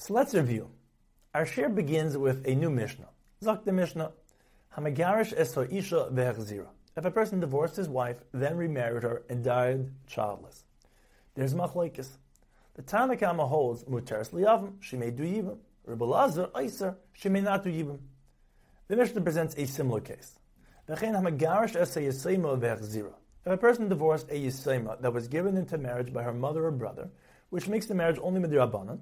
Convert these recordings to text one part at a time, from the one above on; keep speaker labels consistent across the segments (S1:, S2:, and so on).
S1: So let's review. Our share begins with a new Mishnah. Zok the Mishnah, Hamagarish es isha ve'echzira. If a person divorced his wife, then remarried her, and died childless. There's machlekes. The Tanakama holds muteris liyavim, she may do yibam. Rebbe Iser, she may not do yibam. The Mishnah presents a similar case. If a person divorced a yisema that was given into marriage by her mother or brother, which makes the marriage only midrabanan,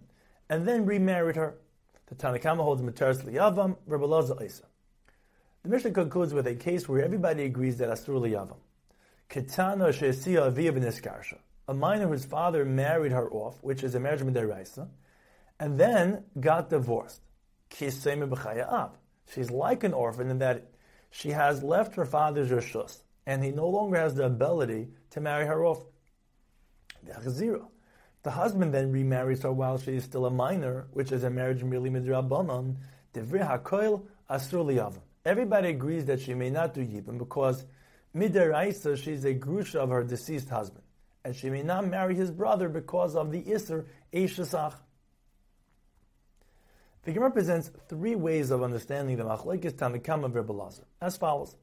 S1: and then remarried her, the Tanakama holds Materis Liyavam, Rebbe Isa. The Mishnah concludes with a case where everybody agrees that Asur Liyavam. Ketana Shesia Aviv Niskarsha, a minor whose father married her off, which is a marriage midiraisa, and then got divorced. She's like an orphan in that she has left her father's rishus, and he no longer has the ability to marry her off. Husband then remarries her while she is still a minor, which is a marriage merely midrabanan. Devri hakoil Everybody agrees that she may not do yibum because midaraisa is a grusha of her deceased husband, and she may not marry his brother because of the iser eishasach. The Gemara presents three ways of understanding the machlekes Tanakama Rebbe as follows.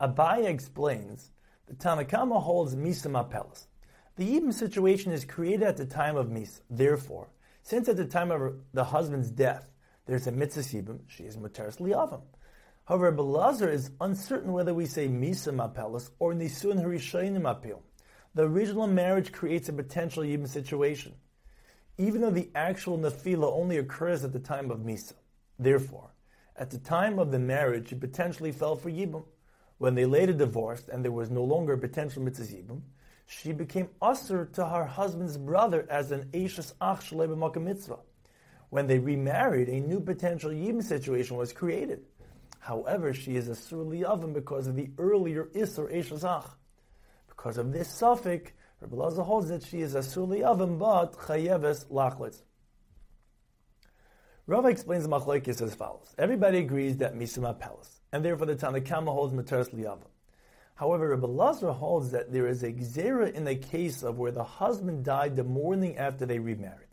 S1: Abaye explains the Tanakama holds misam apelis. The Yibam situation is created at the time of Misa. Therefore, since at the time of the husband's death, there's a mitzvah Yibam, she is Muteris Liyavam. However, Belazar is uncertain whether we say Misa Mapelis or Nisun Harishayim Apil. The original marriage creates a potential Yibam situation, even though the actual Nafila only occurs at the time of Misa. Therefore, at the time of the marriage, she potentially fell for Yibam. When they later divorced and there was no longer a potential mitzvah Yibam, she became usher to her husband's brother as an Eishas Ach Shalei mitzvah. When they remarried, a new potential Yibim situation was created. However, she is a Sur Liyavim because of the earlier Isser Eishas Ach. Because of this suffix, Rabbi Lazar holds that she is a Sur Liyavim, but Chayeves Lachlitz. Rava explains the machlokes as follows. Everybody agrees that Misima Palace, and therefore the Tanakama holds Materis Liyavim. However, Rabbi Lazar holds that there is a gzera in the case of where the husband died the morning after they remarried.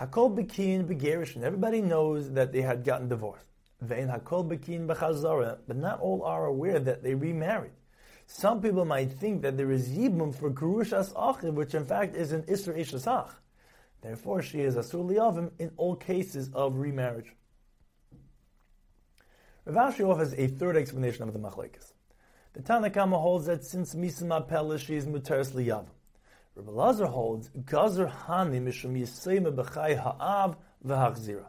S1: Hakol bekin begerish, and everybody knows that they had gotten divorced. Vein hakol bekin bechazara, but not all are aware that they remarried. Some people might think that there is yibum for kurushas achiv, which in fact is an isra ishasach. Therefore, she is asur liyavim in all cases of remarriage. Rav offers a third explanation of the machlekes. The Tanakama holds that since Misima Pelish she is Muteris Liyav. Rabbi Lazar holds Gazer Hani Mishum Yisema B'chai Ha'av V'Hachzira.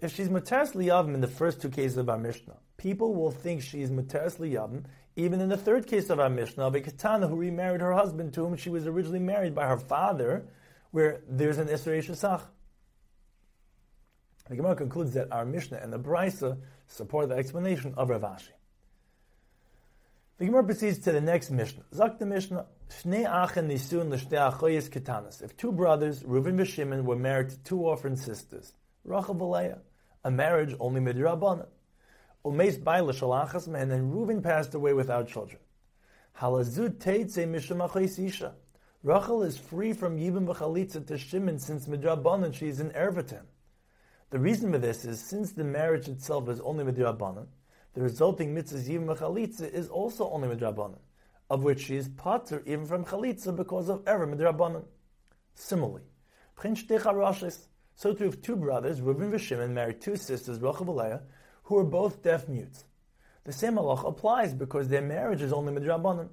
S1: If she's Muteris Liyavim in the first two cases of our Mishnah, people will think she is Muteris Liyavim even in the third case of our Mishnah of a who remarried her husband to whom she was originally married by her father, where there's an Isra Shasach. The Gemara concludes that our Mishnah and the Brisa support the explanation of Rav Ashi. The Gemara proceeds to the next Mishnah. Zak the Mishnah, Shnei Achen Nisun L'Shtei Achoyes Ketanas. If two brothers, Reuven and Shimon, were married to two orphan sisters, Rachel Valeah, a marriage only midrabanan. Umeis Baila Shalachas and then Reuven passed away without children. Halazut Teitze Mishum Achoyes Isha. Rachel is free from Yibam B'chalitza to Shimon since midrabanan she is in Ervatim. The reason for this is since the marriage itself is only midrabanan, the resulting mitzvah yivim chalitza is also only midrabanan, of which she is pater even from chalitza because of ever midrabanan. Similarly, so too if two brothers, Reuben and Shimon, married two sisters, Rachel and who are both deaf mutes. The same halach applies because their marriage is only midrabanan.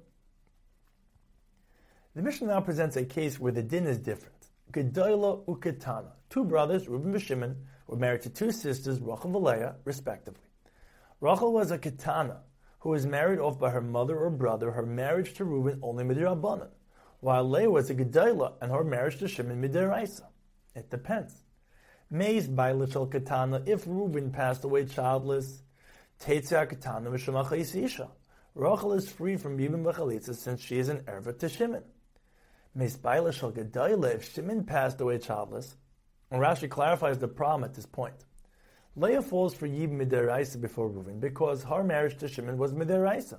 S1: The Mishnah now presents a case where the din is different. Gedola uketana. Two brothers, Reuben and Shimon, were married to two sisters, Rachel and respectively. Rachel was a Ketana who was married off by her mother or brother, her marriage to Reuben only midirabbanan, while Leah was a Gedailah and her marriage to Shimon midiraisa. It depends. By little Ketana, if Reuben passed away childless, Tetzia Ketana Mishamacha Isha. Rachel is free from Yibim Bechalitza since she is an erva to Shimon. Meis by little Gedailah, if Shimon passed away childless, and Rashi clarifies the problem at this point. Leah falls for Yib Midiraisa before Reuven because her marriage to Shimon was Midiraisa.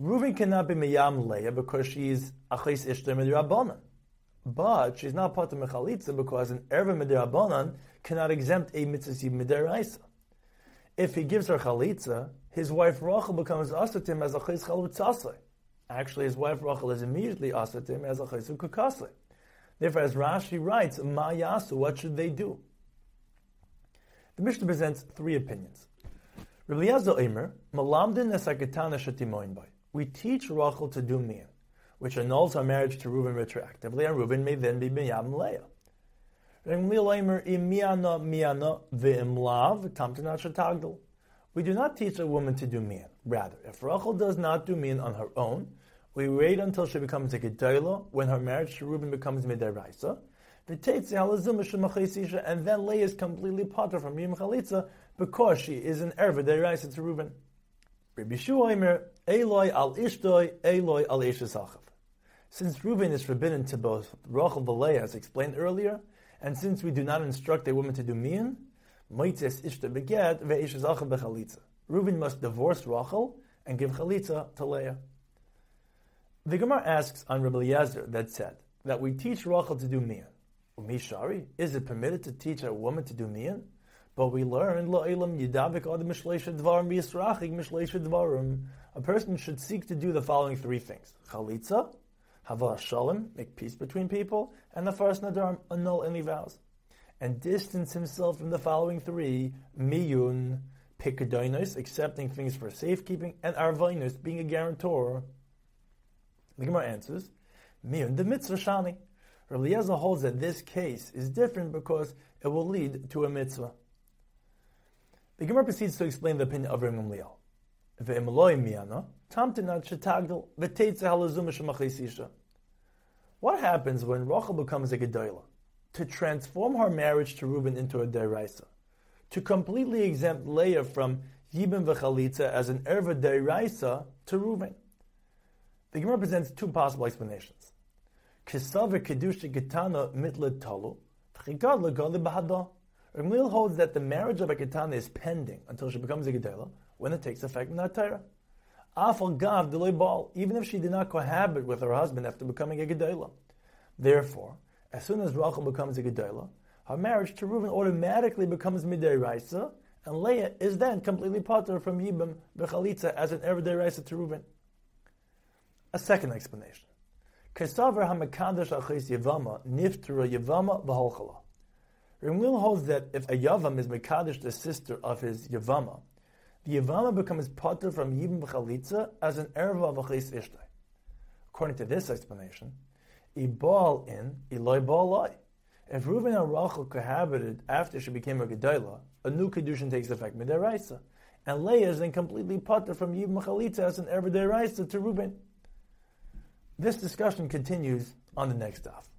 S1: Reuven cannot be Miyam Leah because she is Achis Ishtar Midirabona. but she's not part of Mechalitza because an Erva Midirabanan cannot exempt a mitzvah Midiraisa. If he gives her Chalitza, his wife Rachel becomes Asatim as a Chayz Chalutzasai. Actually, his wife Rachel is immediately Asatim as a Chayz Kukasai. Therefore, as Rashi writes, Ma Yasu, what should they do? The Mishnah presents three opinions. Eimer. We teach Rachel to do Mian, which annuls her marriage to Reuben retroactively, and Reuben may then be Binyam Leah. We do not teach a woman to do mian. Rather, if Rachel does not do mian on her own, we wait until she becomes a gedola, when her marriage to Reuben becomes midiraisa. And then Leah is completely potter from Yim Chalitza because she is an erva deraisa to Reuben. Rabbi Shuaimer, al al Since Reuben is forbidden to both Rachel and Leah, as explained earlier, and since we do not instruct a woman to do mian, moitzes ishta beget ve'ishazacha bechalitza. Reuben must divorce Rachel and give chalitza to Leah. The Gemara asks on Rabbi Eliezer that said that we teach Rachel to do mian. Mishari, is it permitted to teach a woman to do mian? But we learn. A person should seek to do the following three things: chalitza, Hava Shalom, make peace between people, and the first Nadar, annul any vows. And distance himself from the following three, Miyun, Pikadoinos, accepting things for safekeeping, and Arvoinos, being a guarantor. The Gemara answers, Miyun, the mitzvah shani. Rabbi holds that this case is different because it will lead to a mitzvah. The Gemara proceeds to explain the opinion of Rabban Gamliel. What happens when Rachel becomes a Gedolah? To transform her marriage to Reuben into a Deraisa. To completely exempt Leah from Yibim v'chalitza as an Erva Deraisa to Reuben. The Gemara presents two possible explanations. Kisav kedusha getana mitlet talu, v'chigad legali bahada. Ramil holds that the marriage of a ketana is pending until she becomes a Gedolah when it takes effect in that Torah. Afal gav bal, even if she did not cohabit with her husband after becoming a gedola. Therefore, as soon as Rachel becomes a gedola, her marriage to Reuben automatically becomes midday raisa, and Leah is then completely potter from Yibam bechalitza as an everyday raisa to Reuben. A second explanation. Kesavar hamakadosh achis yavama niftera yavama v'holchala. Rimlil holds that if a yavam is mekadosh the sister of his yavama, the Yavama becomes potter from Yibim B'chalitza as an Erva V'chis Ishtay. According to this explanation, Ibal in, Eloi Ba'alai. If Reuven and Rachel cohabited after she became a Gedola, a new Kedushin takes effect Midaraisa. And Leah is then completely potter from Yibim B'chalitza as an Erva Deraisa to Reuben. This discussion continues on the next daf.